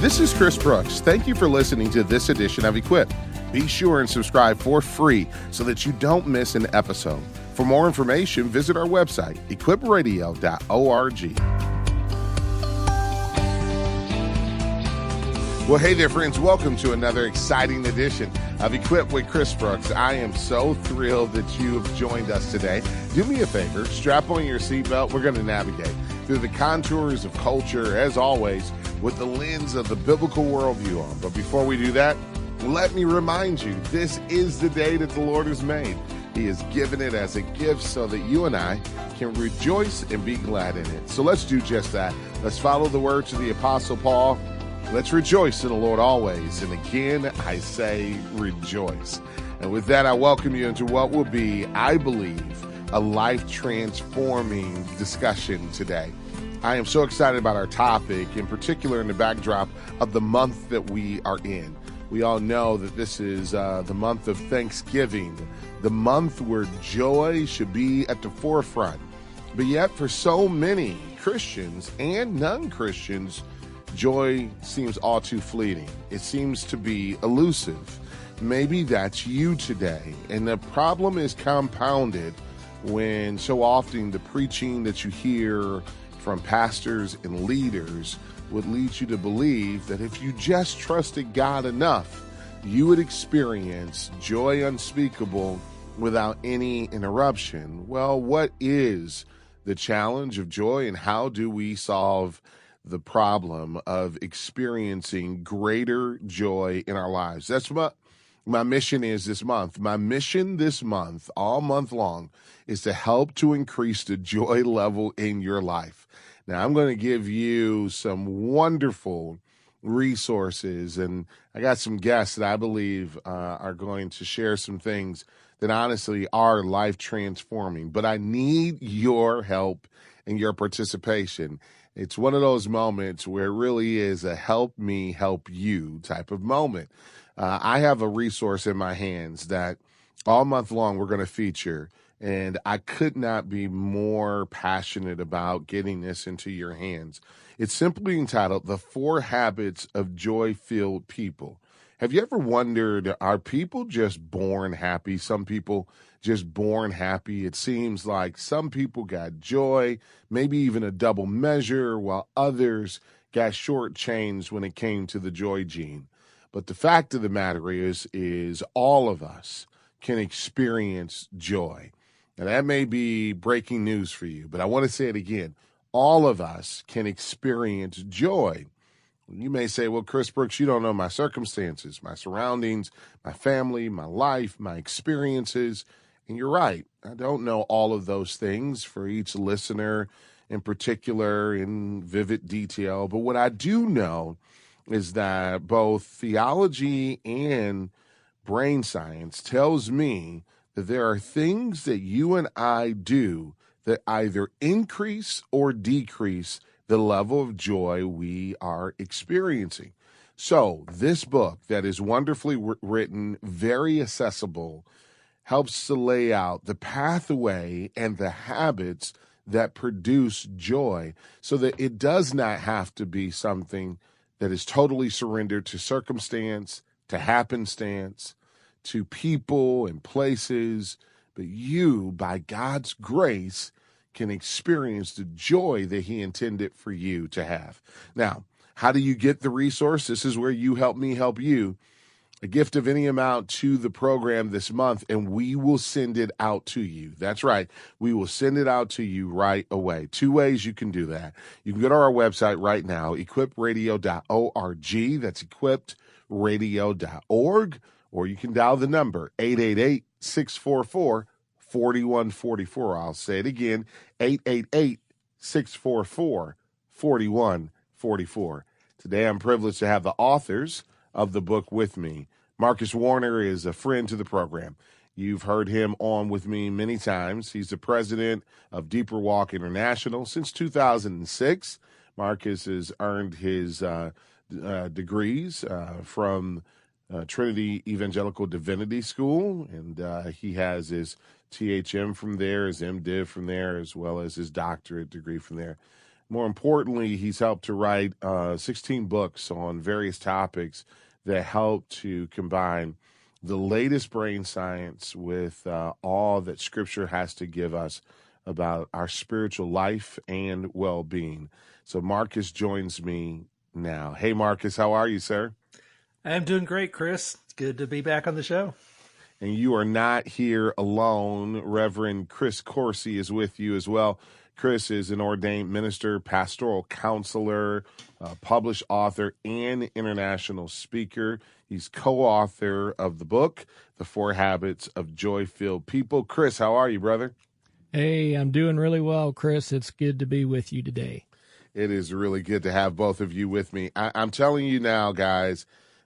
This is Chris Brooks. Thank you for listening to this edition of Equip. Be sure and subscribe for free so that you don't miss an episode. For more information, visit our website, equipradio.org. Well, hey there, friends. Welcome to another exciting edition of Equip with Chris Brooks. I am so thrilled that you have joined us today. Do me a favor, strap on your seatbelt. We're going to navigate through the contours of culture, as always, with the lens of the biblical worldview on. But before we do that, let me remind you this is the day that the Lord has made. He has given it as a gift so that you and I can rejoice and be glad in it. So let's do just that. Let's follow the words of the Apostle Paul. Let's rejoice in the Lord always. And again, I say rejoice. And with that, I welcome you into what will be, I believe, a life transforming discussion today. I am so excited about our topic, in particular in the backdrop of the month that we are in. We all know that this is uh, the month of Thanksgiving, the month where joy should be at the forefront. But yet, for so many Christians and non Christians, joy seems all too fleeting. It seems to be elusive. Maybe that's you today. And the problem is compounded when so often the preaching that you hear from pastors and leaders would lead you to believe that if you just trusted God enough, you would experience joy unspeakable without any interruption. Well, what is the challenge of joy and how do we solve the problem of experiencing greater joy in our lives? That's what my mission is this month. My mission this month, all month long, is to help to increase the joy level in your life. Now, I'm going to give you some wonderful resources, and I got some guests that I believe uh, are going to share some things that honestly are life transforming. But I need your help and your participation. It's one of those moments where it really is a help me help you type of moment. Uh, I have a resource in my hands that all month long we're going to feature and I could not be more passionate about getting this into your hands. It's simply entitled The Four Habits of Joy Filled People. Have you ever wondered, are people just born happy? Some people just born happy. It seems like some people got joy, maybe even a double measure, while others got shortchanged when it came to the joy gene. But the fact of the matter is, is all of us can experience joy. Now, that may be breaking news for you, but I want to say it again. All of us can experience joy. You may say, well, Chris Brooks, you don't know my circumstances, my surroundings, my family, my life, my experiences. And you're right. I don't know all of those things for each listener in particular in vivid detail. But what I do know is that both theology and brain science tells me that there are things that you and I do that either increase or decrease the level of joy we are experiencing. So, this book that is wonderfully written, very accessible, helps to lay out the pathway and the habits that produce joy so that it does not have to be something that is totally surrendered to circumstance, to happenstance, to people and places, but you, by God's grace, can experience the joy that He intended for you to have. Now, how do you get the resource? This is where you help me help you. A gift of any amount to the program this month, and we will send it out to you. That's right. We will send it out to you right away. Two ways you can do that. You can go to our website right now, equipradio.org. That's equipradio.org or you can dial the number 888 644 4144. I'll say it again 888 644 4144. Today I'm privileged to have the authors of the book with me. Marcus Warner is a friend to the program. You've heard him on with me many times. He's the president of Deeper Walk International since 2006. Marcus has earned his uh, uh, degrees uh, from uh, Trinity Evangelical Divinity School, and uh, he has his THM from there, his MDiv from there, as well as his doctorate degree from there. more importantly, he's helped to write uh, 16 books on various topics that help to combine the latest brain science with uh, all that Scripture has to give us about our spiritual life and well being. So, Marcus joins me now. Hey, Marcus, how are you, sir? I'm doing great, Chris. It's good to be back on the show. And you are not here alone. Reverend Chris Coursey is with you as well. Chris is an ordained minister, pastoral counselor, uh, published author, and international speaker. He's co author of the book, The Four Habits of Joy Filled People. Chris, how are you, brother? Hey, I'm doing really well, Chris. It's good to be with you today. It is really good to have both of you with me. I, am telling you now, guys,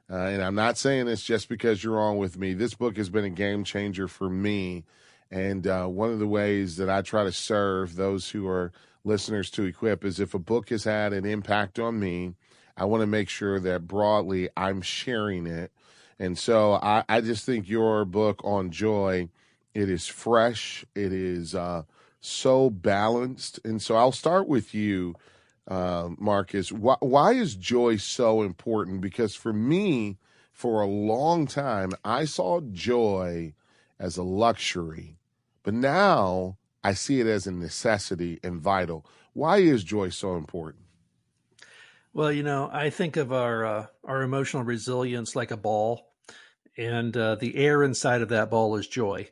uh, and I'm not saying this just because you're on with me. This book has been a game changer for me. And uh, one of the ways that I try to serve those who are listeners to Equip is if a book has had an impact on me, I want to make sure that broadly I'm sharing it. And so I, I just think your book on joy, it is fresh, it is uh, so balanced. And so I'll start with you uh, Marcus. Why, why is joy so important? Because for me, for a long time, I saw joy as a luxury, but now I see it as a necessity and vital. Why is joy so important? Well, you know, I think of our uh, our emotional resilience like a ball, and uh, the air inside of that ball is joy.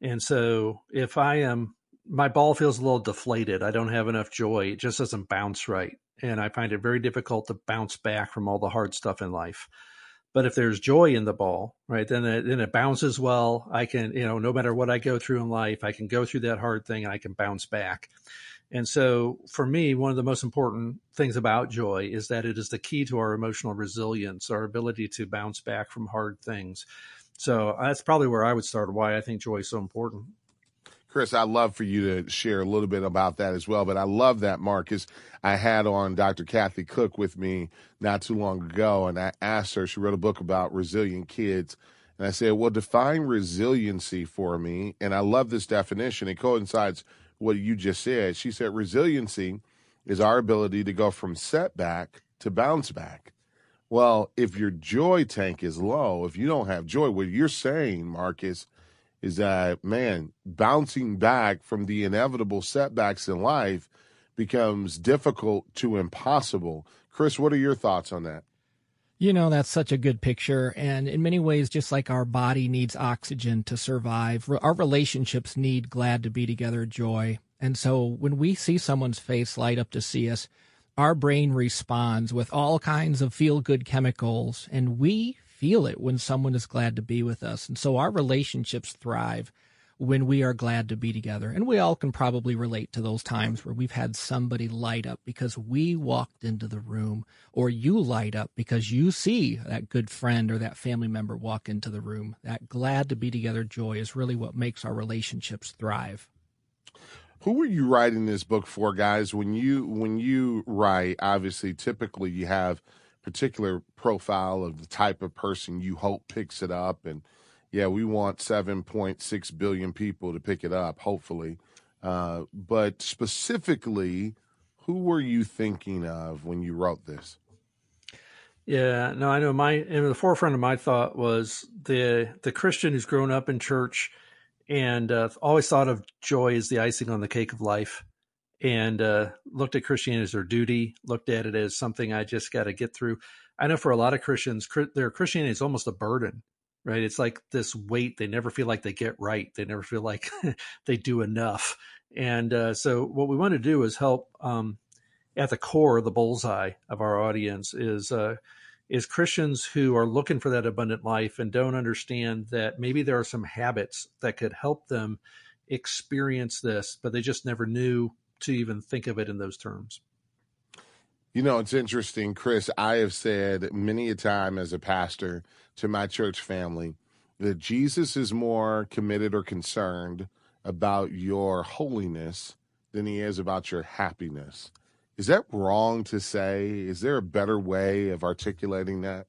And so, if I am my ball feels a little deflated. I don't have enough joy. It just doesn't bounce right. And I find it very difficult to bounce back from all the hard stuff in life. But if there's joy in the ball, right, then it, then it bounces well. I can, you know, no matter what I go through in life, I can go through that hard thing and I can bounce back. And so for me, one of the most important things about joy is that it is the key to our emotional resilience, our ability to bounce back from hard things. So that's probably where I would start why I think joy is so important. Chris, I'd love for you to share a little bit about that as well. But I love that, Marcus. I had on Dr. Kathy Koch with me not too long ago, and I asked her, she wrote a book about resilient kids. And I said, Well, define resiliency for me. And I love this definition. It coincides what you just said. She said, Resiliency is our ability to go from setback to bounce back. Well, if your joy tank is low, if you don't have joy, what you're saying, Marcus, is that man bouncing back from the inevitable setbacks in life becomes difficult to impossible. Chris, what are your thoughts on that? You know, that's such a good picture. And in many ways, just like our body needs oxygen to survive, our relationships need glad to be together joy. And so when we see someone's face light up to see us, our brain responds with all kinds of feel good chemicals, and we feel it when someone is glad to be with us. And so our relationships thrive when we are glad to be together. And we all can probably relate to those times where we've had somebody light up because we walked into the room, or you light up because you see that good friend or that family member walk into the room. That glad to be together joy is really what makes our relationships thrive. Who were you writing this book for, guys? When you when you write, obviously typically you have particular profile of the type of person you hope picks it up. And yeah, we want 7.6 billion people to pick it up, hopefully. Uh, but specifically, who were you thinking of when you wrote this? Yeah, no, I know my in the forefront of my thought was the the Christian who's grown up in church and uh, always thought of joy as the icing on the cake of life and uh, looked at Christianity as their duty, looked at it as something I just got to get through. I know for a lot of Christians, their Christianity is almost a burden, right? It's like this weight. They never feel like they get right. They never feel like they do enough. And uh, so, what we want to do is help um, at the core, the bullseye of our audience is uh, is Christians who are looking for that abundant life and don't understand that maybe there are some habits that could help them experience this, but they just never knew to even think of it in those terms. You know, it's interesting, Chris. I have said many a time as a pastor to my church family that Jesus is more committed or concerned about your holiness than he is about your happiness. Is that wrong to say? Is there a better way of articulating that?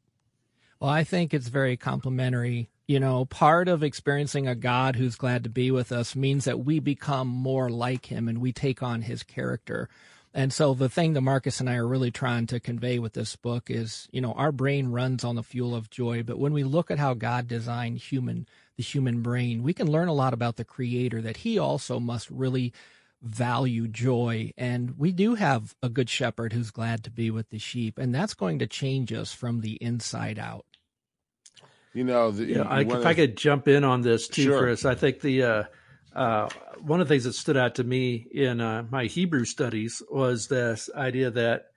Well, I think it's very complementary you know, part of experiencing a God who's glad to be with us means that we become more like him and we take on his character. And so the thing that Marcus and I are really trying to convey with this book is, you know, our brain runs on the fuel of joy, but when we look at how God designed human the human brain, we can learn a lot about the creator that he also must really value joy. And we do have a good shepherd who's glad to be with the sheep, and that's going to change us from the inside out. You know, the, yeah, I, if I could jump in on this too, Sure. Chris, I think the uh, uh, one of the things that stood out to me in uh, my Hebrew studies was this idea that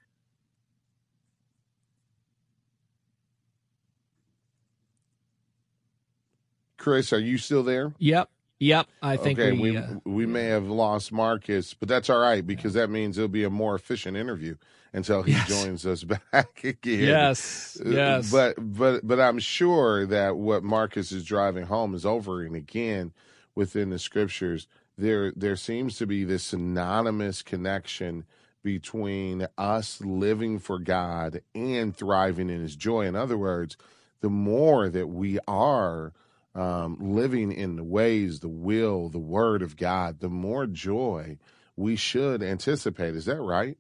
Chris, are you still there? Yep. Yep. I think okay, we, we uh, we may have lost Marcus, but that's all right because that means it'll be a more efficient interview until he Yes. joins us back again. yes. Uh, Yes. But but but I'm sure that what Marcus is driving home is over and again within the scriptures. There there seems to be this synonymous connection between us living for God and thriving in his joy. In other words, the more that we are um, living in the ways, the will, the word of God, the more joy we should anticipate. Is that right?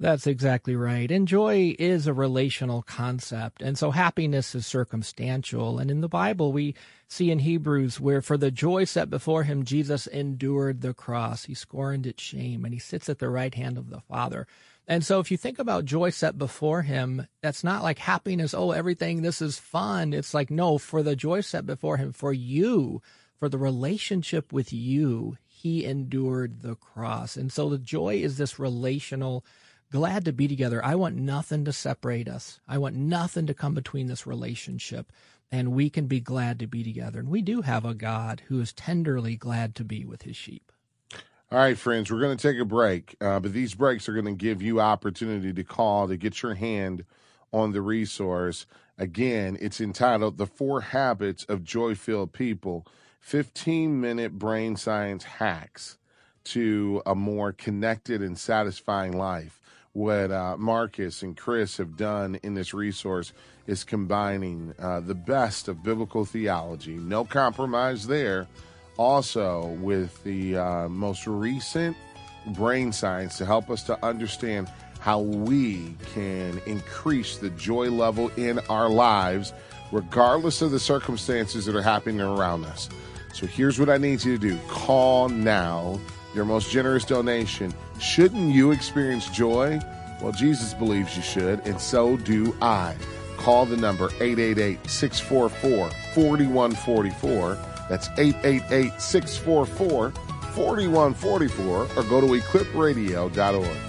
That's exactly right. And joy is a relational concept. And so happiness is circumstantial. And in the Bible, we see in Hebrews where for the joy set before him, Jesus endured the cross. He scorned its shame and he sits at the right hand of the Father. And so if you think about joy set before him, that's not like happiness. Oh, everything, this is fun. It's like, no, for the joy set before him, for you, for the relationship with you, he endured the cross. And so the joy is this relational glad to be together. I want nothing to separate us. I want nothing to come between this relationship. And we can be glad to be together. And we do have a God who is tenderly glad to be with his sheep. All right, friends, we're going to take a break, uh, but these breaks are going to give you opportunity to call to get your hand on the resource. Again, it's entitled "The Four Habits of Joy-Filled People: 15-minute brain science hacks to a more connected and satisfying life." What uh, Marcus and Chris have done in this resource is combining uh, the best of biblical theology, no compromise there also with the uh, most recent brain science to help us to understand how we can increase the joy level in our lives, regardless of the circumstances that are happening around us. So here's what I need you to do call now, your most generous donation. Shouldn't you experience joy? Well, Jesus believes you should, and so do I. Call the number 888 644 4144. That's 888 644 4144 or go to equipradio.org.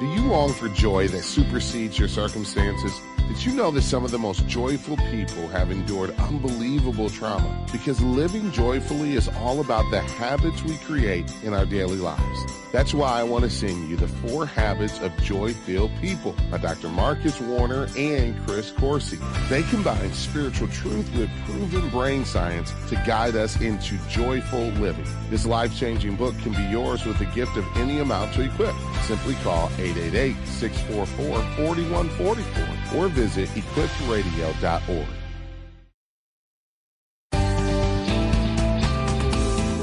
Do you long for joy that supersedes your circumstances? Did you know that some of the most joyful people have endured unbelievable trauma? Because living joyfully is all about the habits we create in our daily lives. That's why I want to send you the four habits of joy-filled people by Dr. Marcus Warner and Chris Coursey. They combine spiritual truth with proven brain science to guide us into joyful living. This life-changing book can be yours with a gift of any amount to equip. Simply call 888-644-4144 or visit equipradio.org.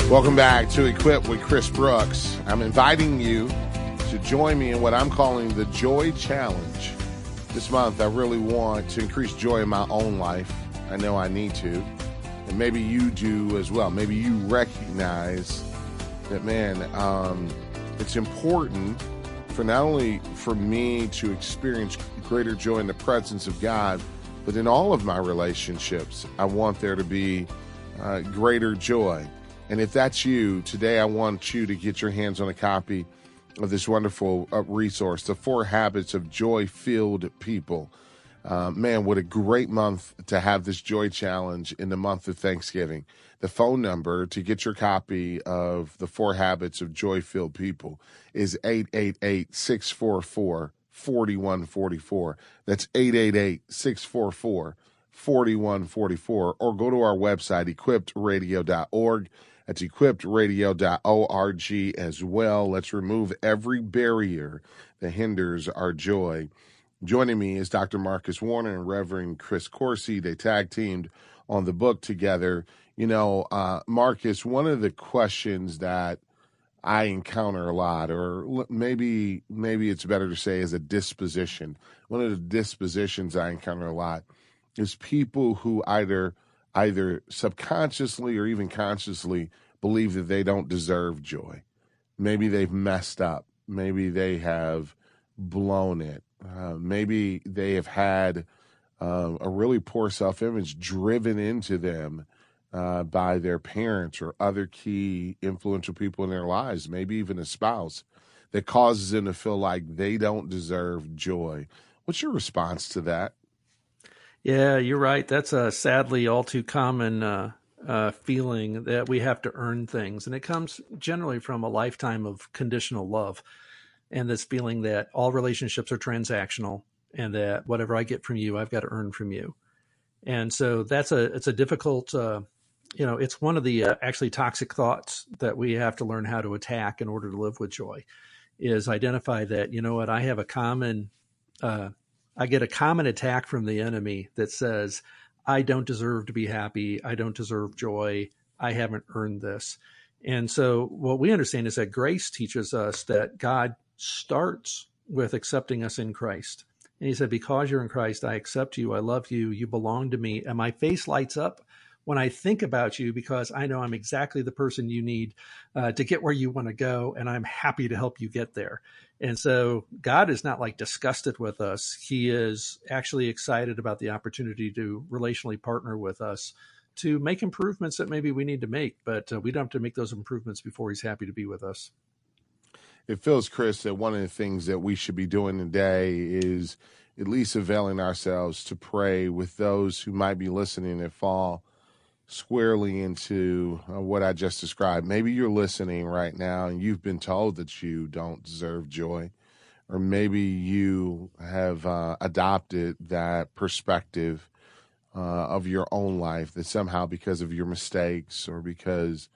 Welcome back to Equip with Chris Brooks. I'm inviting you to join me in what I'm calling the Joy Challenge. This month, I really want to increase joy in my own life. I know I need to. And maybe you do as well. Maybe you recognize that, man, um, it's important for not only for me to experience greater joy in the presence of God, but in all of my relationships, I want there to be uh, greater joy. And if that's you, today I want you to get your hands on a copy of this wonderful uh, resource, The Four Habits of Joy Filled People. Uh, man, what a great month to have this joy challenge in the month of Thanksgiving. The phone number to get your copy of The Four Habits of Joy Filled People is 888 644 4144. That's 888 644 4144. Or go to our website, equipradio.org. That's equipradio.org as well. Let's remove every barrier that hinders our joy. Joining me is Dr. Marcus Warner and Reverend Chris Coursey. They tag teamed on the book together. You know, uh, Marcus, one of the questions that I encounter a lot, or maybe maybe it's better to say as a disposition. One of the dispositions I encounter a lot is people who either either subconsciously or even consciously believe that they don't deserve joy. Maybe they've messed up. Maybe they have blown it. Uh, maybe they have had uh, a really poor self image driven into them uh, by their parents or other key influential people in their lives, maybe even a spouse, that causes them to feel like they don't deserve joy. What's your response to that? Yeah, you're right. That's a sadly all too common uh, uh, feeling that we have to earn things. And it comes generally from a lifetime of conditional love and this feeling that all relationships are transactional and that whatever I get from you, I've got to earn from you. And so that's a it's a difficult uh, you know it's one of the uh, actually toxic thoughts that we have to learn how to attack in order to live with joy is identify that you know what I have a common uh, I get a common attack from the enemy that says I don't deserve to be happy. I don't deserve joy. I haven't earned this. And so what we understand is that grace teaches us that God starts with accepting us in Christ. And he said because you're in Christ I accept you. I love you. You belong to me. And my face lights up when I think about you because I know I'm exactly the person you need uh, to get where you want to go, and I'm happy to help you get there. And so God is not like disgusted with us. He is actually excited about the opportunity to relationally partner with us to make improvements that maybe we need to make, but uh, we don't have to make those improvements before He's happy to be with us. It feels, Chris, that one of the things that we should be doing today is at least availing ourselves to pray with those who might be listening that fall squarely into uh, what I just described. Maybe you're listening right now and you've been told that you don't deserve joy, or maybe you have uh, adopted that perspective uh, of your own life that somehow because of your mistakes or because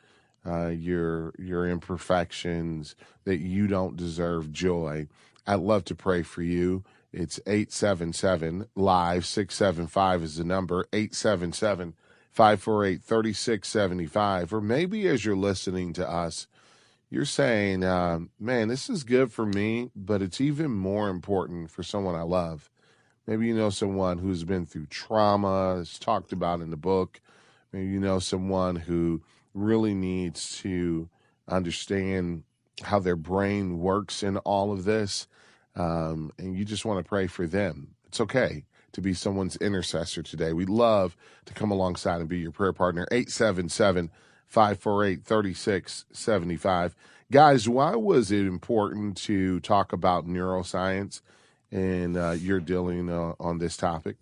uh, your your imperfections that you don't deserve joy. I'd love to pray for you. It's 877 live 675 is the number 877- 548 3675. Or maybe as you're listening to us, you're saying, uh, man, this is good for me, but it's even more important for someone I love. Maybe you know someone who's been through trauma, it's talked about in the book. Maybe you know someone who really needs to understand how their brain works in all of this. Um, and you just want to pray for them. It's okay to be someone's intercessor today. We'd love to come alongside and be your prayer partner. 877 548 3675. Guys, why was it important to talk about neuroscience and uh, you're dealing uh, on this topic?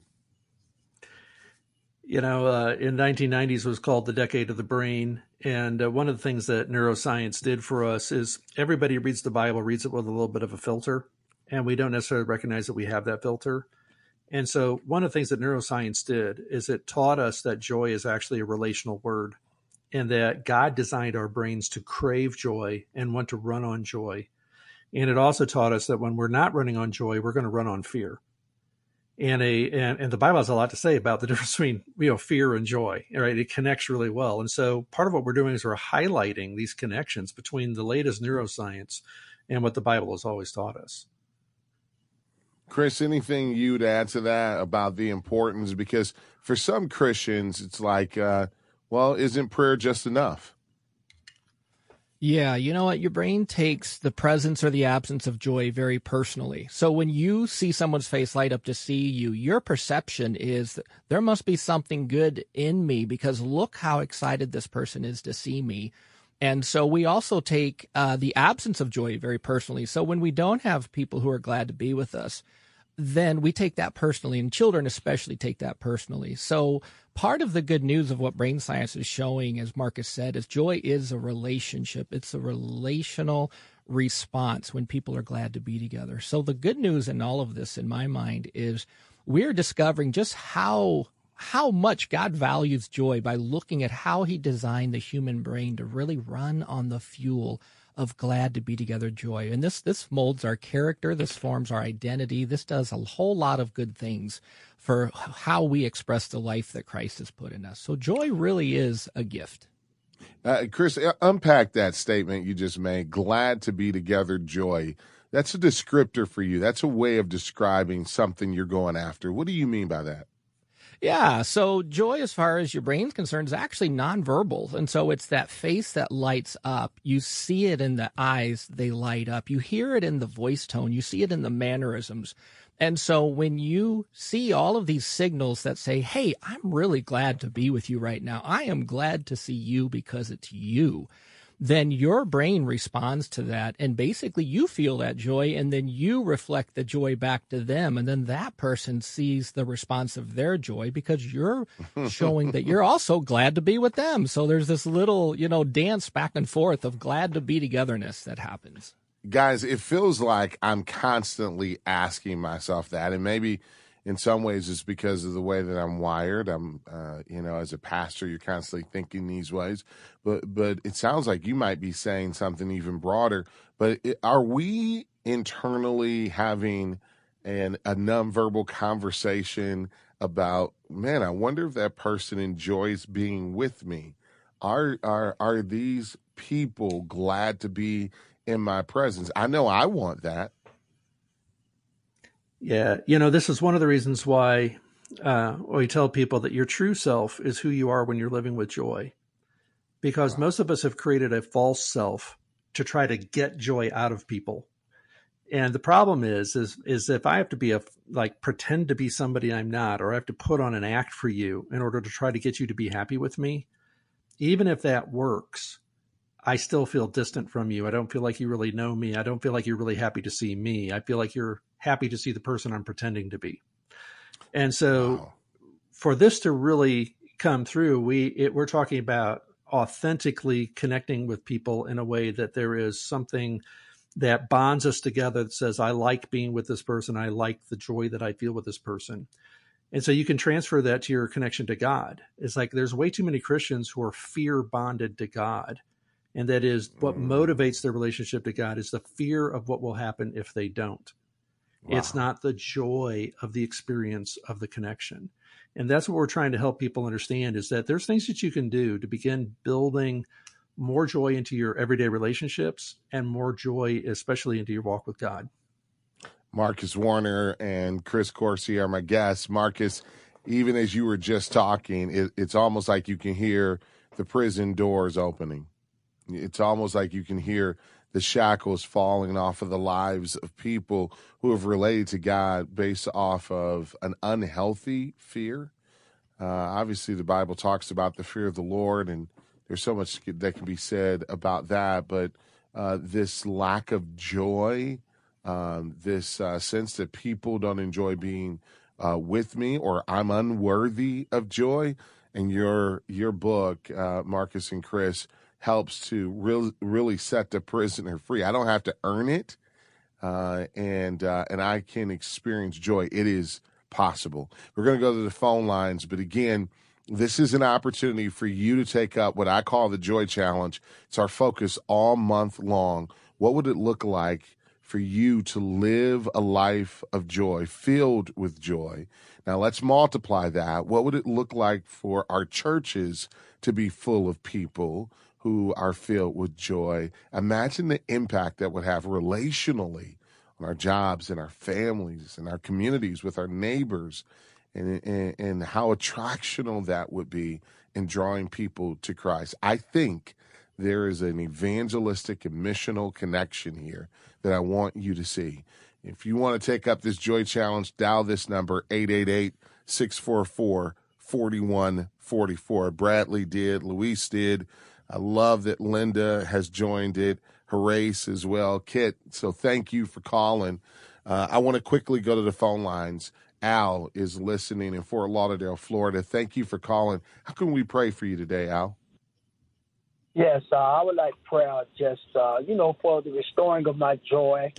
You know, uh, in 1990s was called the decade of the brain, and uh, one of the things that neuroscience did for us is everybody reads the Bible reads it with a little bit of a filter, and we don't necessarily recognize that we have that filter. And so, one of the things that neuroscience did is it taught us that joy is actually a relational word and that God designed our brains to crave joy and want to run on joy. And it also taught us that when we're not running on joy, we're going to run on fear. And a and, and the Bible has a lot to say about the difference between you know fear and joy. Right, it connects really well. And so part of what we're doing is we're highlighting these connections between the latest neuroscience and what the Bible has always taught us. Chris, anything you'd add to that about the importance? Because for some Christians, it's like, uh, well, isn't prayer just enough? Yeah, you know what? Your brain takes the presence or the absence of joy very personally. So when you see someone's face light up to see you, your perception is there must be something good in me because look how excited this person is to see me. And so we also take uh, the absence of joy very personally. So when we don't have people who are glad to be with us, then we take that personally, and children especially take that personally. So, part of the good news of what brain science is showing, as Marcus said, is joy is a relationship. It's a relational response when people are glad to be together. So, the good news in all of this, in my mind, is we're discovering just how how much God values joy by looking at how he designed the human brain to really run on the fuel of glad to be together joy. And this this molds our character, this forms our identity. This does a whole lot of good things for how we express the life that Christ has put in us. So joy really is a gift. Uh, Chris, uh, unpack that statement you just made. Glad to be together, joy. That's a descriptor for you. That's a way of describing something you're going after. What do you mean by that? Yeah. So joy, as far as your brain's concerned, is actually nonverbal. And so it's that face that lights up. You see it in the eyes, they light up. You hear it in the voice tone. You see it in the mannerisms. And so when you see all of these signals that say, Hey, I'm really glad to be with you right now. I am glad to see you because it's you then your brain responds to that and basically you feel that joy and then you reflect the joy back to them and then that person sees the response of their joy because you're showing that you're also glad to be with them. So there's this little you know dance back and forth of glad to be togetherness that happens. Guys it feels like i'm constantly asking myself that and maybe in some ways it's because of the way that I'm wired. I'm, uh, you know, as a pastor, you're constantly thinking these ways. But but it sounds like you might be saying something even broader. But it, are we internally having an a nonverbal conversation about, man, I wonder if that person enjoys being with me. Are are are these people glad to be in my presence? I know I want that. Yeah, you know, this is one of the reasons why uh, we tell people that your true self is who you are when you're living with joy, because wow. most of us have created a false self to try to get joy out of people. And the problem is, is, is if I have to be a like pretend to be somebody I'm not, or I have to put on an act for you in order to try to get you to be happy with me, even if that works, I still feel distant from you. I don't feel like you really know me. I don't feel like you're really happy to see me. I feel like you're happy to see the person I'm pretending to be. And so wow. for this to really come through, we it, we're talking about authentically connecting with people in a way that there is something that bonds us together that says I like being with this person, I like the joy that I feel with this person. And so you can transfer that to your connection to God. It's like there's way too many Christians who are fear bonded to God. And that is what mm. motivates their relationship to God is the fear of what will happen if they don't. Wow. It's not the joy of the experience of the connection. And that's what we're trying to help people understand is that there's things that you can do to begin building more joy into your everyday relationships and more joy, especially into your walk with God. Marcus Warner and Chris Coursey are my guests. Marcus, even as you were just talking, it, it's almost like you can hear the prison doors opening. It's almost like you can hear the shackles falling off of the lives of people who have related to God based off of an unhealthy fear. Uh, obviously, the Bible talks about the fear of the Lord, and there's so much that can be said about that. But uh, this lack of joy, um, this uh, sense that people don't enjoy being uh, with me, or I'm unworthy of joy, and your your book, uh, Marcus and Chris, helps to really really set the prisoner free. I don't have to earn it, uh, and uh, and I can experience joy. It is possible. We're going to go to the phone lines, but again. This is an opportunity for you to take up what I call the Joy Challenge. It's our focus all month long. What would it look like for you to live a life of joy, filled with joy? Now let's multiply that. What would it look like for our churches to be full of people who are filled with joy. Imagine the impact that would have relationally on our jobs and our families and our communities with our neighbors and, and, and how attractional that would be in drawing people to Christ. I think there is an evangelistic and missional connection here that I want you to see. If you want to take up this joy challenge, dial this number 888 644 4144. Bradley did, Luis did. I love that Linda has joined it, Horace as well, Kit. So thank you for calling. Uh, I want to quickly go to the phone lines. Al is listening in Fort Lauderdale, Florida. Thank you for calling. How can we pray for you today, Al? Yes, uh, I would like prayer just, uh, you know, for the restoring of my joy.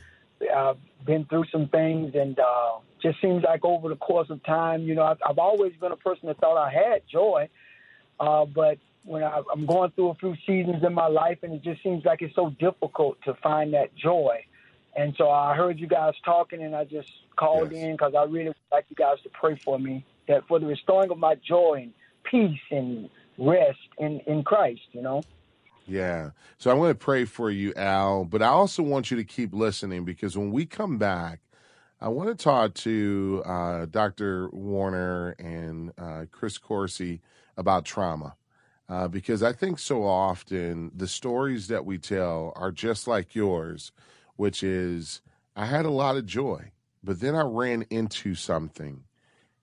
I've been through some things and uh, just seems like over the course of time, you know, I've, I've always been a person that thought I had joy, uh, but when I, I'm going through a few seasons in my life, and it just seems like it's so difficult to find that joy. And so I heard you guys talking, and I just called yes. in because I really would like you guys to pray for me that for the restoring of my joy and peace and rest in in Christ. You know. Yeah. So I want to pray for you, Al, but I also want you to keep listening because when we come back, I want to talk to uh, Dr. Warner and uh, Chris Coursey about trauma. Uh, because I think so often the stories that we tell are just like yours, which is I had a lot of joy, but then I ran into something.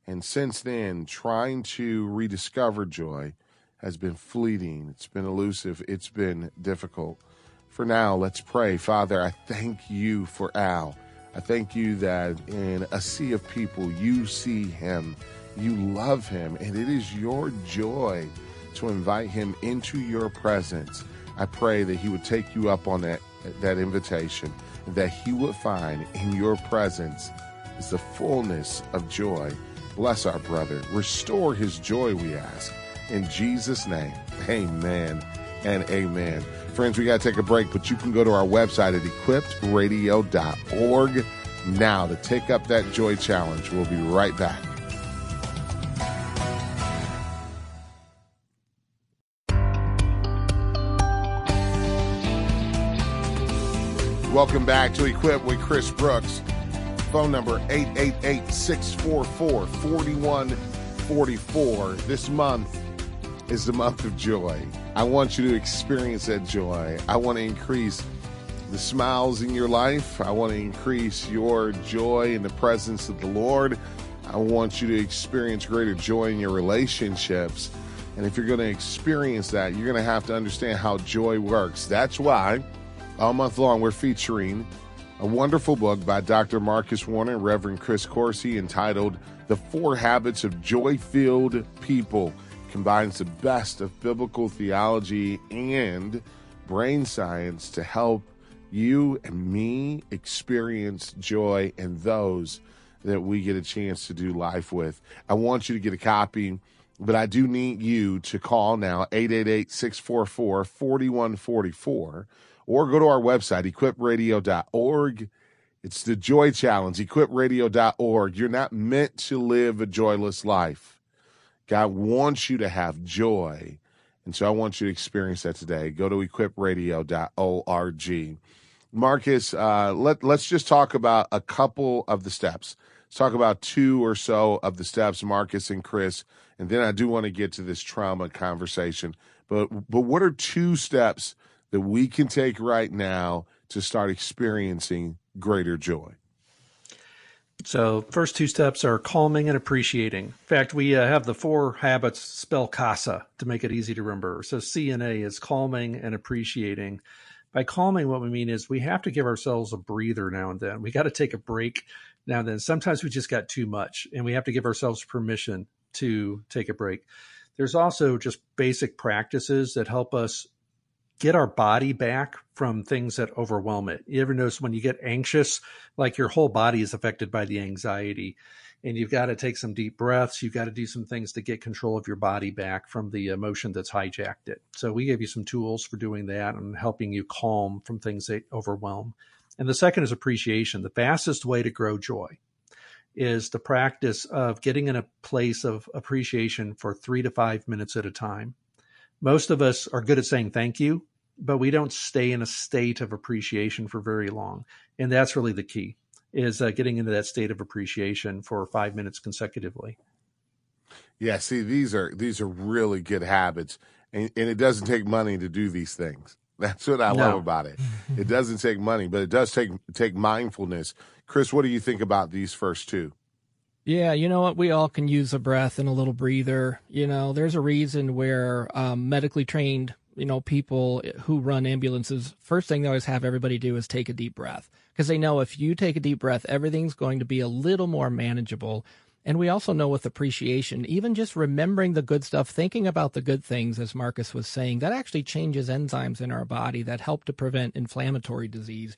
And since then, trying to rediscover joy has been fleeting, it's been elusive, it's been difficult. For now, let's pray. Father, I thank you for Al. I thank you that in a sea of people, you see him, you love him, and it is your joy to invite him into your presence. I pray that he would take you up on that, that invitation, that he would find in your presence is the fullness of joy. Bless our brother. Restore his joy, we ask. In Jesus' name, amen and amen. Friends, we got to take a break, but you can go to our website at equipradio.org now to take up that joy challenge. We'll be right back. Welcome back to Equip with Chris Brooks. Phone number 888 644 4144. This month is the month of joy. I want you to experience that joy. I want to increase the smiles in your life. I want to increase your joy in the presence of the Lord. I want you to experience greater joy in your relationships. And if you're going to experience that, you're going to have to understand how joy works. That's why all month long we're featuring a wonderful book by Dr. Marcus Warner and Reverend Chris Coursey entitled The Four Habits of Joy Filled People combines the best of biblical theology and brain science to help you and me experience joy and those that we get a chance to do life with. I want you to get a copy, but I do need you to call now 888 644 4144 or go to our website, equipradio.org. It's the Joy Challenge, equipradio.org. You're not meant to live a joyless life. God wants you to have joy. And so I want you to experience that today. Go to equipradio.org. Marcus, uh, let, let's just talk about a couple of the steps. Let's talk about two or so of the steps, Marcus and Chris. And then I do want to get to this trauma conversation. But, but what are two steps that we can take right now to start experiencing greater joy? So, first two steps are calming and appreciating. In fact, we uh, have the four habits spell CASA to make it easy to remember. So, C and A is calming and appreciating. By calming, what we mean is we have to give ourselves a breather now and then. We got to take a break now and then. Sometimes we just got too much, and we have to give ourselves permission to take a break. There's also just basic practices that help us get our body back from things that overwhelm it. You ever notice when you get anxious, like your whole body is affected by the anxiety, and you've got to take some deep breaths. You've got to do some things to get control of your body back from the emotion that's hijacked it. So, we gave you some tools for doing that and helping you calm from things that overwhelm. And the second is appreciation. The fastest way to grow joy is the practice of getting in a place of appreciation for three to five minutes at a time. Most of us are good at saying thank you, but we don't stay in a state of appreciation for very long. And that's really the key is uh, getting into that state of appreciation for five minutes consecutively. Yeah, see, these are these are really good habits, and, and it doesn't take money to do these things. That's what I no. love about it. It doesn't take money, but it does take take mindfulness. Chris, what do you think about these first two? Yeah, you know what? We all can use a breath and a little breather. You know, there's a reason where um, medically trained, you know, people who run ambulances, first thing they always have everybody do is take a deep breath because they know if you take a deep breath, everything's going to be a little more manageable. And we also know with appreciation, even just remembering the good stuff, thinking about the good things, as Marcus was saying, that actually changes enzymes in our body that help to prevent inflammatory disease.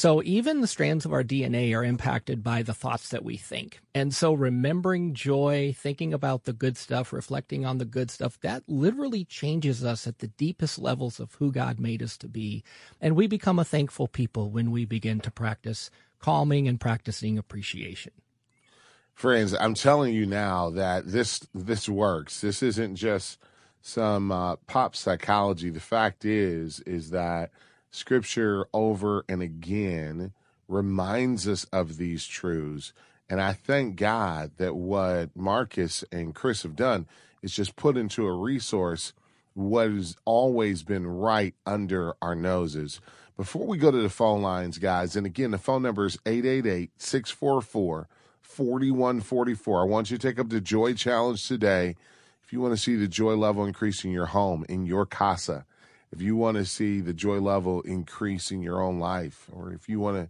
So even the strands of our DNA are impacted by the thoughts that we think. And so remembering joy, thinking about the good stuff, reflecting on the good stuff, that literally changes us at the deepest levels of who God made us to be. And we become a thankful people when we begin to practice calming and practicing appreciation. Friends, I'm telling you now that this this works. This isn't just some uh, pop psychology. The fact is is that scripture over and again reminds us of these truths. And I thank God that what Marcus and Chris have done is just put into a resource what has always been right under our noses. Before we go to the phone lines, guys, and again, the phone number is 888 644 4144. I want you to take up the Joy Challenge today. If you want to see the joy level increase in your home, in your casa, if you want to see the joy level increase in your own life, or if you want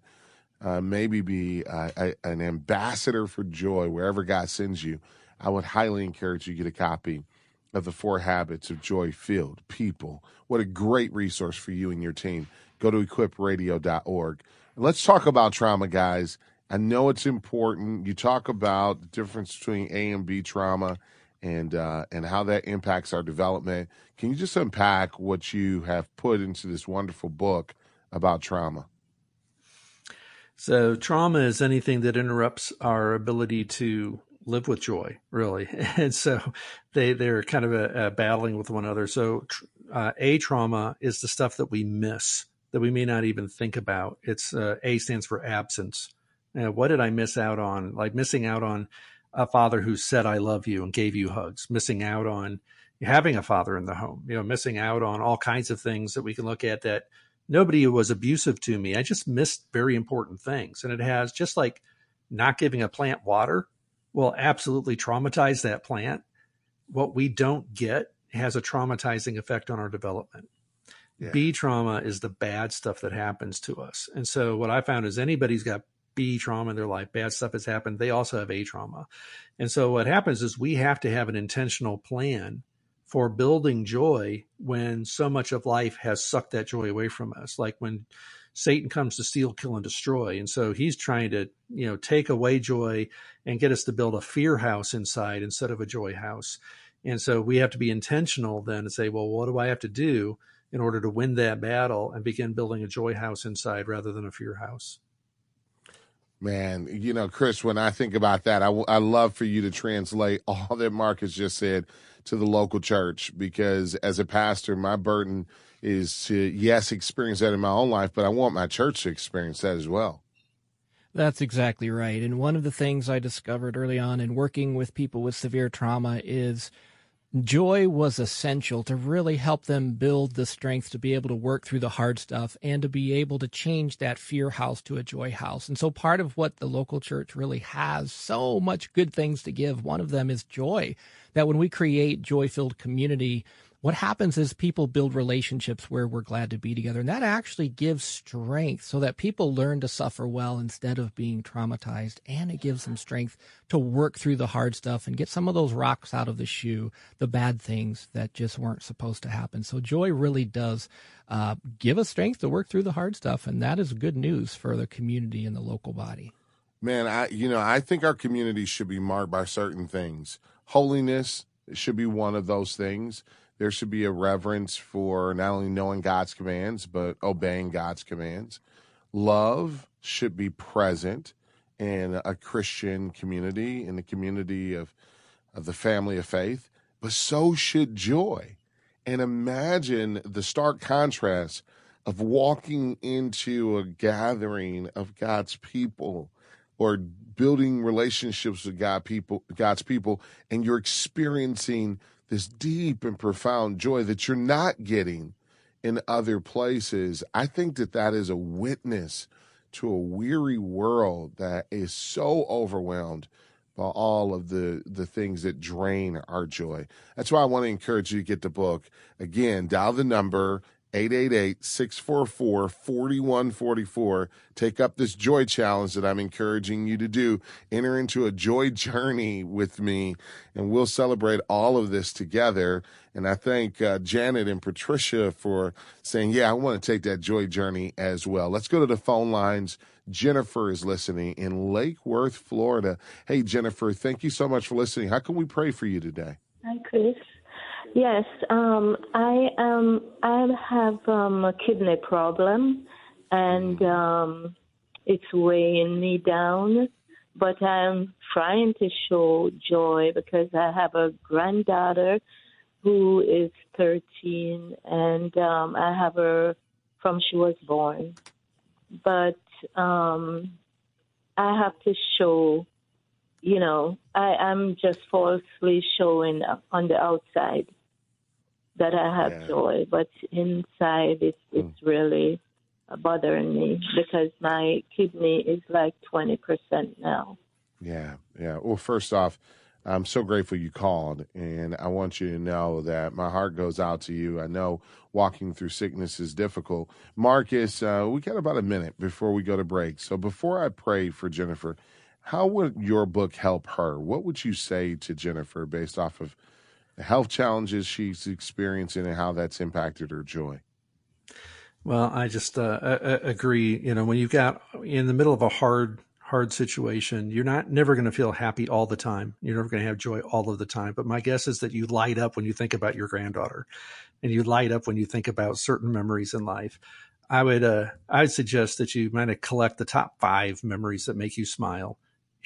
to uh, maybe be uh, a, an ambassador for joy wherever God sends you, I would highly encourage you to get a copy of the Four Habits of Joy Filled People. What a great resource for you and your team. Go to equipradio.org. Let's talk about trauma, guys. I know it's important. You talk about the difference between A and B trauma and uh, and how that impacts our development. Can you just unpack what you have put into this wonderful book about trauma? So, trauma is anything that interrupts our ability to live with joy, really. And so, they they're kind of a, a battling with one another. So, uh, a trauma is the stuff that we miss that we may not even think about. It's uh, A stands for absence. Uh, what did I miss out on? Like missing out on a father who said I love you and gave you hugs, missing out on having a father in the home, you know, missing out on all kinds of things that we can look at that nobody was abusive to me. I just missed very important things. And it has just like not giving a plant water will absolutely traumatize that plant. What we don't get has a traumatizing effect on our development. Yeah. B trauma is the bad stuff that happens to us. And so what I found is anybody's got B trauma in their life, bad stuff has happened, they also have A trauma. And so what happens is we have to have an intentional plan for building joy when so much of life has sucked that joy away from us. Like when Satan comes to steal, kill, and destroy. And so he's trying to, you know, take away joy and get us to build a fear house inside instead of a joy house. And so we have to be intentional then and say, well, what do I have to do in order to win that battle and begin building a joy house inside rather than a fear house? Man, you know, Chris, when I think about that, I, I love for you to translate all that Marcus just said to the local church because as a pastor, my burden is to, yes, experience that in my own life, but I want my church to experience that as well. That's exactly right. And one of the things I discovered early on in working with people with severe trauma is joy was essential to really help them build the strength to be able to work through the hard stuff and to be able to change that fear house to a joy house. And so part of what the local church really has so much good things to give, one of them is joy. That when we create joy filled community, what happens is people build relationships where we're glad to be together. And that actually gives strength so that people learn to suffer well instead of being traumatized. And it gives them strength to work through the hard stuff and get some of those rocks out of the shoe, the bad things that just weren't supposed to happen. So joy really does uh, give us strength to work through the hard stuff. And that is good news for the community and the local body. Man, I you know, I think our community should be marked by certain things. Holiness should be one of those things there should be a reverence for not only knowing God's commands, but obeying God's commands. Love should be present in a Christian community, in the community of, of the family of faith, but so should joy. And imagine the stark contrast of walking into a gathering of God's people or building relationships with God people, God's people, and you're experiencing this deep and profound joy that you're not getting in other places. I think that that is a witness to a weary world that is so overwhelmed by all of the the things that drain our joy. That's why I want to encourage you to get the book. Again, dial the number 888 644 4144. Take up this joy challenge that I'm encouraging you to do. Enter into a joy journey with me, and we'll celebrate all of this together. And I thank uh, Janet and Patricia for saying, Yeah, I want to take that joy journey as well. Let's go to the phone lines. Jennifer is listening in Lake Worth, Florida. Hey, Jennifer, thank you so much for listening. How can we pray for you today? Hi, Chris. Yes, um, I um, I have um, a kidney problem, and um, it's weighing me down. But I'm trying to show joy because I have a granddaughter who is 13, and um, I have her from she was born. But um, I have to show, you know, I am just falsely showing on the outside that I have yeah. joy, but inside it's it's mm. really bothering me because my kidney is like twenty percent now. Yeah, yeah. Well, first off, I'm so grateful you called, and I want you to know that my heart goes out to you. I know walking through sickness is difficult. Marcus, uh, we got about a minute before we go to break. So before I pray for Jennifer, how would your book help her? What would you say to Jennifer based off of the health challenges she's experiencing and how that's impacted her joy. Well, I just uh, agree. You know, when you've got in the middle of a hard, hard situation, you're not never going to feel happy all the time. You're never going to have joy all of the time. But my guess is that you light up when you think about your granddaughter, and you light up when you think about certain memories in life. I would, uh, I'd suggest that you might collect the top five memories that make you smile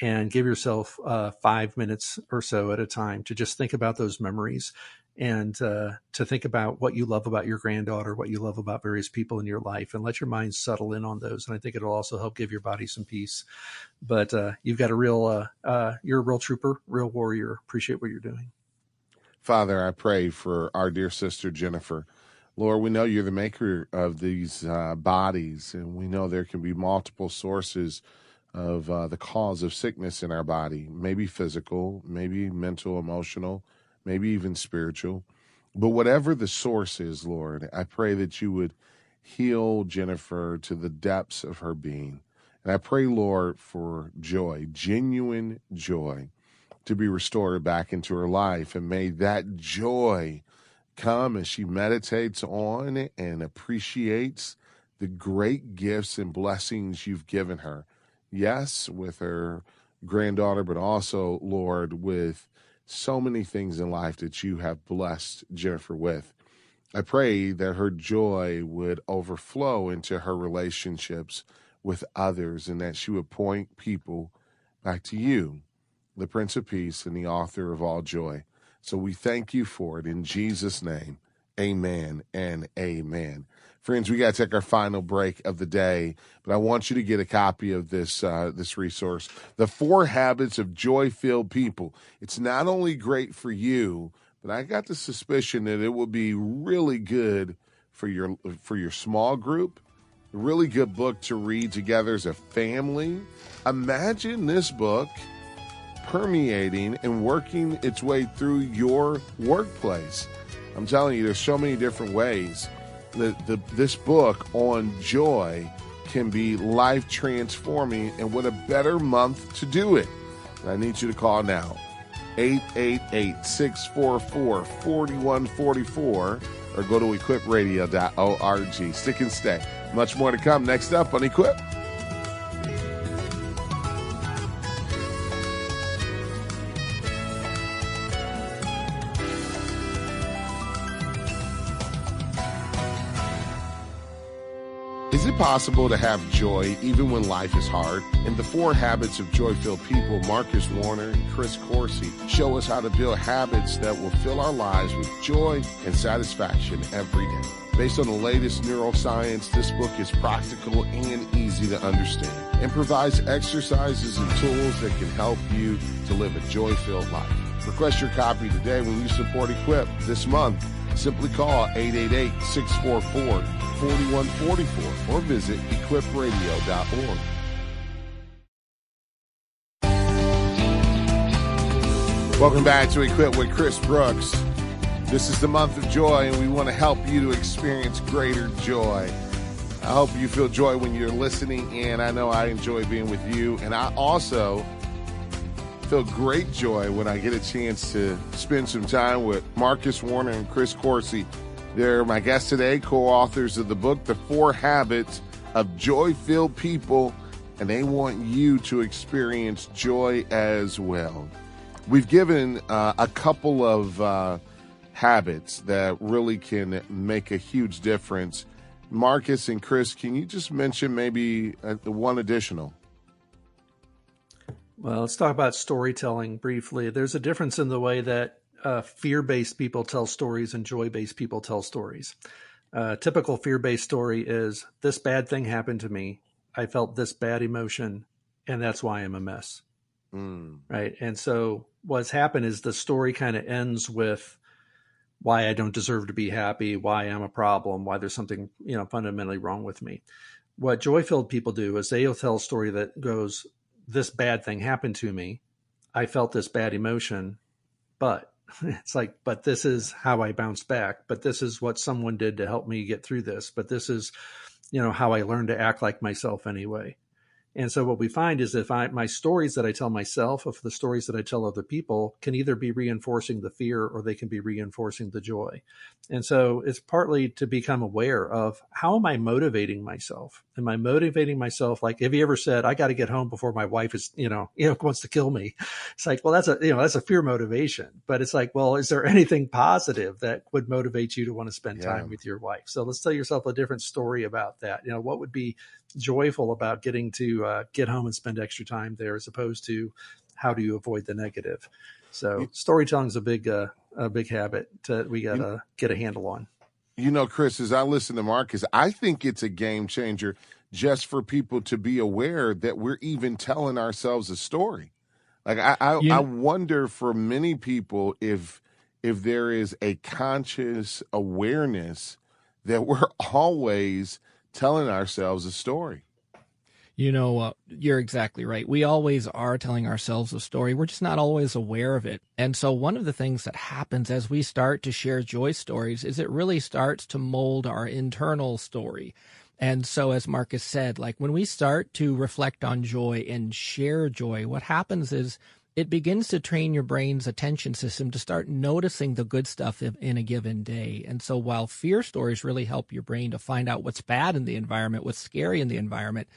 and give yourself uh, five minutes or so at a time to just think about those memories and uh, to think about what you love about your granddaughter, what you love about various people in your life, and let your mind settle in on those. And I think it'll also help give your body some peace. But uh, you've got a real, uh, uh, you're a real trooper, real warrior. Appreciate what you're doing. Father, I pray for our dear sister Jennifer. Lord, we know you're the maker of these uh, bodies, and we know there can be multiple sources of uh, the cause of sickness in our body, maybe physical, maybe mental, emotional, maybe even spiritual. But whatever the source is, Lord, I pray that you would heal Jennifer to the depths of her being. And I pray, Lord, for joy, genuine joy, to be restored back into her life. And may that joy come as she meditates on and appreciates the great gifts and blessings you've given her yes, with her granddaughter, but also, Lord, with so many things in life that you have blessed Jennifer with. I pray that her joy would overflow into her relationships with others and that she would point people back to you, the Prince of Peace and the author of all joy. So we thank you for it in Jesus' name. Amen and amen. Friends, we got to take our final break of the day, but I want you to get a copy of this uh, this resource, "The Four Habits of Joy-Filled People." It's not only great for you, but I got the suspicion that it will be really good for your for your small group. A really good book to read together as a family. Imagine this book permeating and working its way through your workplace. I'm telling you, there's so many different ways the, the, this book on joy can be life transforming, and what a better month to do it. And I need you to call now 888 644 4144 or go to equipradio.org. Stick and stay. Much more to come next up on Equip. Possible to have joy even when life is hard? In the four habits of joy-filled people, Marcus Warner and Chris Coursey show us how to build habits that will fill our lives with joy and satisfaction every day. Based on the latest neuroscience, this book is practical and easy to understand and provides exercises and tools that can help you to live a joy-filled life. Request your copy today when you support Equip this month. Simply call 888-644 4144 or visit equipradio.org. Welcome back to Equip with Chris Brooks. This is the month of joy, and we want to help you to experience greater joy. I hope you feel joy when you're listening, and I know I enjoy being with you. And I also feel great joy when I get a chance to spend some time with Marcus Warner and Chris Coursey. They're my guests today, co authors of the book, The Four Habits of Joy Filled People, and they want you to experience joy as well. We've given uh, a couple of uh, habits that really can make a huge difference. Marcus and Chris, can you just mention maybe uh, one additional? Well, let's talk about storytelling briefly. There's a difference in the way that uh, fear based people tell stories and joy based people tell stories. Uh, typical fear based story is this bad thing happened to me. I felt this bad emotion, and that's why I'm a mess. Mm. Right. And so what's happened is the story kind of ends with why I don't deserve to be happy, why I'm a problem, why there's something, you know, fundamentally wrong with me. What joy filled people do is they'll tell a story that goes, This bad thing happened to me. I felt this bad emotion, but it's like, but this is how I bounced back. But this is what someone did to help me get through this. But this is, you know, how I learned to act like myself anyway. And so what we find is if I my stories that I tell myself, of the stories that I tell other people, can either be reinforcing the fear or they can be reinforcing the joy. And so it's partly to become aware of how am I motivating myself? Am I motivating myself? Like, have you ever said, I got to get home before my wife is, you know, you know, wants to kill me? It's like, well, that's a, you know, that's a fear motivation, but it's like, well, is there anything positive that would motivate you to want to spend yeah. time with your wife? So let's tell yourself a different story about that. You know, what would be joyful about getting to uh, get home and spend extra time there as opposed to how do you avoid the negative? So storytelling is a big, uh, a big habit that we got to get a handle on. You know, Chris, as I listen to Marcus, I think it's a game changer just for people to be aware that we're even telling ourselves a story. Like I, I, yeah. I wonder for many people if if there is a conscious awareness that we're always telling ourselves a story. You know, uh, you're exactly right. We always are telling ourselves a story. We're just not always aware of it. And so, one of the things that happens as we start to share joy stories is it really starts to mold our internal story. And so, as Marcus said, like when we start to reflect on joy and share joy, what happens is it begins to train your brain's attention system to start noticing the good stuff in a given day. And so while fear stories really help your brain to find out what's bad in the environment, what's scary in the environment,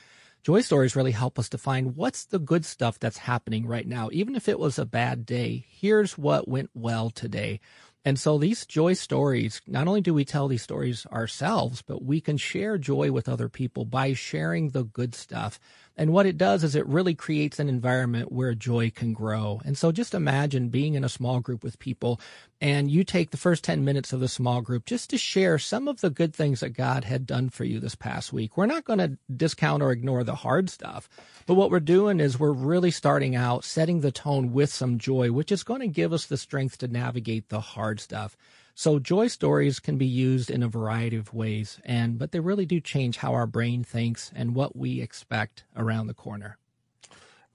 joy stories really help us to find what's the good stuff that's happening right now. Even if it was a bad day, here's what went well today. And so these joy stories, not only do we tell these stories ourselves, but we can share joy with other people by sharing the good stuff and what it does is it really creates an environment where joy can grow. And so just imagine being in a small group with people and you take the first 10 minutes of the small group just to share some of the good things that God had done for you this past week. We're not going to discount or ignore the hard stuff, but what we're doing is we're really starting out setting the tone with some joy, which is going to give us the strength to navigate the hard stuff. So joy stories can be used in a variety of ways, and but they really do change how our brain thinks and what we expect around the corner.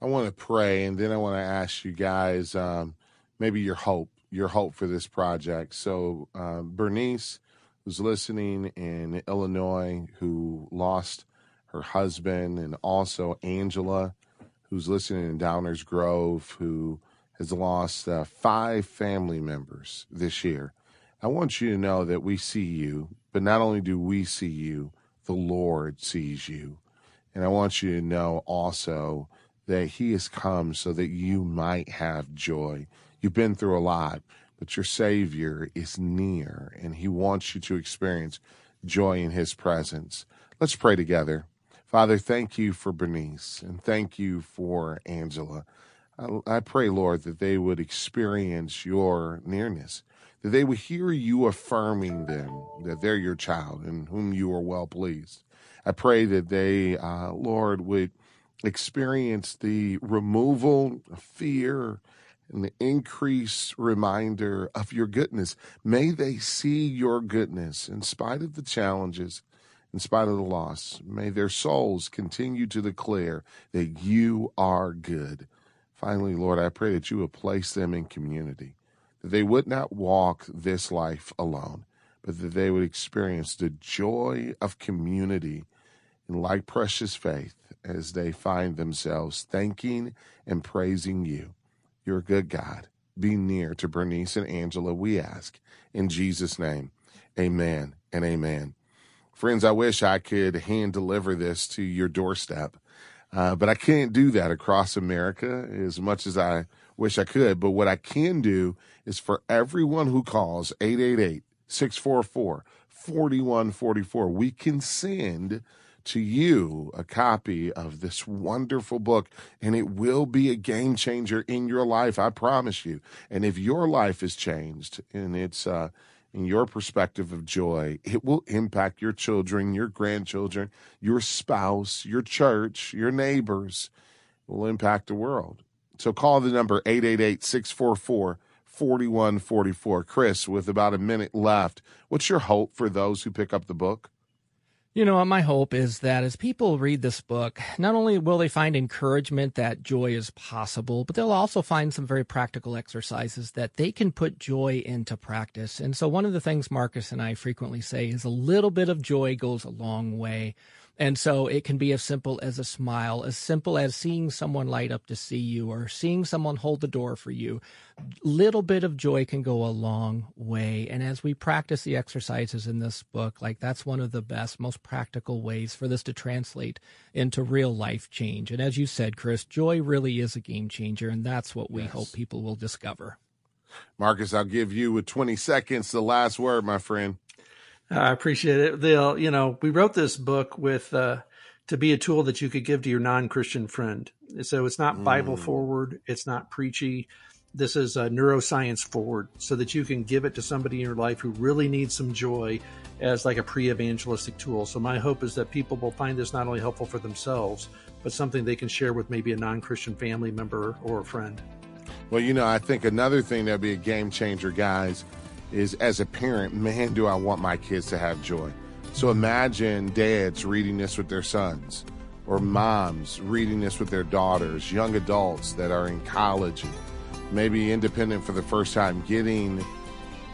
I want to pray, and then I want to ask you guys um, maybe your hope, your hope for this project. So uh, Bernice, who's listening in Illinois, who lost her husband, and also Angela, who's listening in Downers Grove, who has lost uh, five family members this year. I want you to know that we see you, but not only do we see you, the Lord sees you. And I want you to know also that He has come so that you might have joy. You've been through a lot, but your Savior is near and He wants you to experience joy in His presence. Let's pray together. Father, thank you for Bernice and thank you for Angela. I, pray, Lord, that they would experience your nearness that they would hear you affirming them that they're your child in whom you are well pleased. I pray that they, uh, Lord, would experience the removal of fear and the increased reminder of your goodness. May they see your goodness in spite of the challenges, in spite of the loss. May their souls continue to declare that you are good. Finally, Lord, I pray that you will place them in community that they would not walk this life alone, but that they would experience the joy of community and like precious faith as they find themselves thanking and praising you. You're a good God. Be near to Bernice and Angela, we ask. In Jesus' name, amen and amen. Friends, I wish I could hand deliver this to your doorstep, uh, but I can't do that across America as much as I wish I could. But what I can do is for everyone who calls 888 644 4144, we can send to you a copy of this wonderful book, and it will be a game changer in your life. I promise you. And if your life is changed and it's, uh, in your perspective of joy, it will impact your children, your grandchildren, your spouse, your church, your neighbors. It will impact the world. So call the number 888 644 4144. Chris, with about a minute left, what's your hope for those who pick up the book? You know, my hope is that as people read this book, not only will they find encouragement that joy is possible, but they'll also find some very practical exercises that they can put joy into practice. And so, one of the things Marcus and I frequently say is a little bit of joy goes a long way. And so it can be as simple as a smile, as simple as seeing someone light up to see you or seeing someone hold the door for you. Little bit of joy can go a long way. And as we practice the exercises in this book, like that's one of the best, most practical ways for this to translate into real life change. And as you said, Chris, joy really is a game changer. And that's what we yes. hope people will discover. Marcus, I'll give you with 20 seconds the last word, my friend. I appreciate it. They'll, you know, we wrote this book with uh, to be a tool that you could give to your non-Christian friend. So it's not Bible mm. forward, it's not preachy. This is a neuroscience forward, so that you can give it to somebody in your life who really needs some joy as like a pre-evangelistic tool. So my hope is that people will find this not only helpful for themselves, but something they can share with maybe a non-Christian family member or a friend. Well, you know, I think another thing that'd be a game changer, guys is as a parent, man, do I want my kids to have joy. So imagine dads reading this with their sons, or moms reading this with their daughters, young adults that are in college, maybe independent for the first time, getting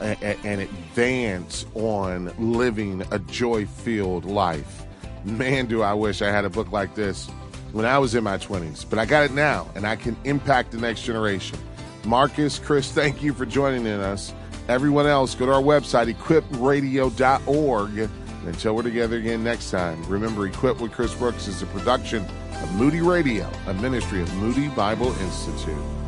a, a, an advance on living a joy filled life. Man, do I wish I had a book like this when I was in my 20s, but I got it now and I can impact the next generation. Marcus, Chris, thank you for joining us. Everyone else, go to our website, equipradio.org. Until we're together again next time, remember, Equip with Chris Brooks is a production of Moody Radio, a ministry of Moody Bible Institute.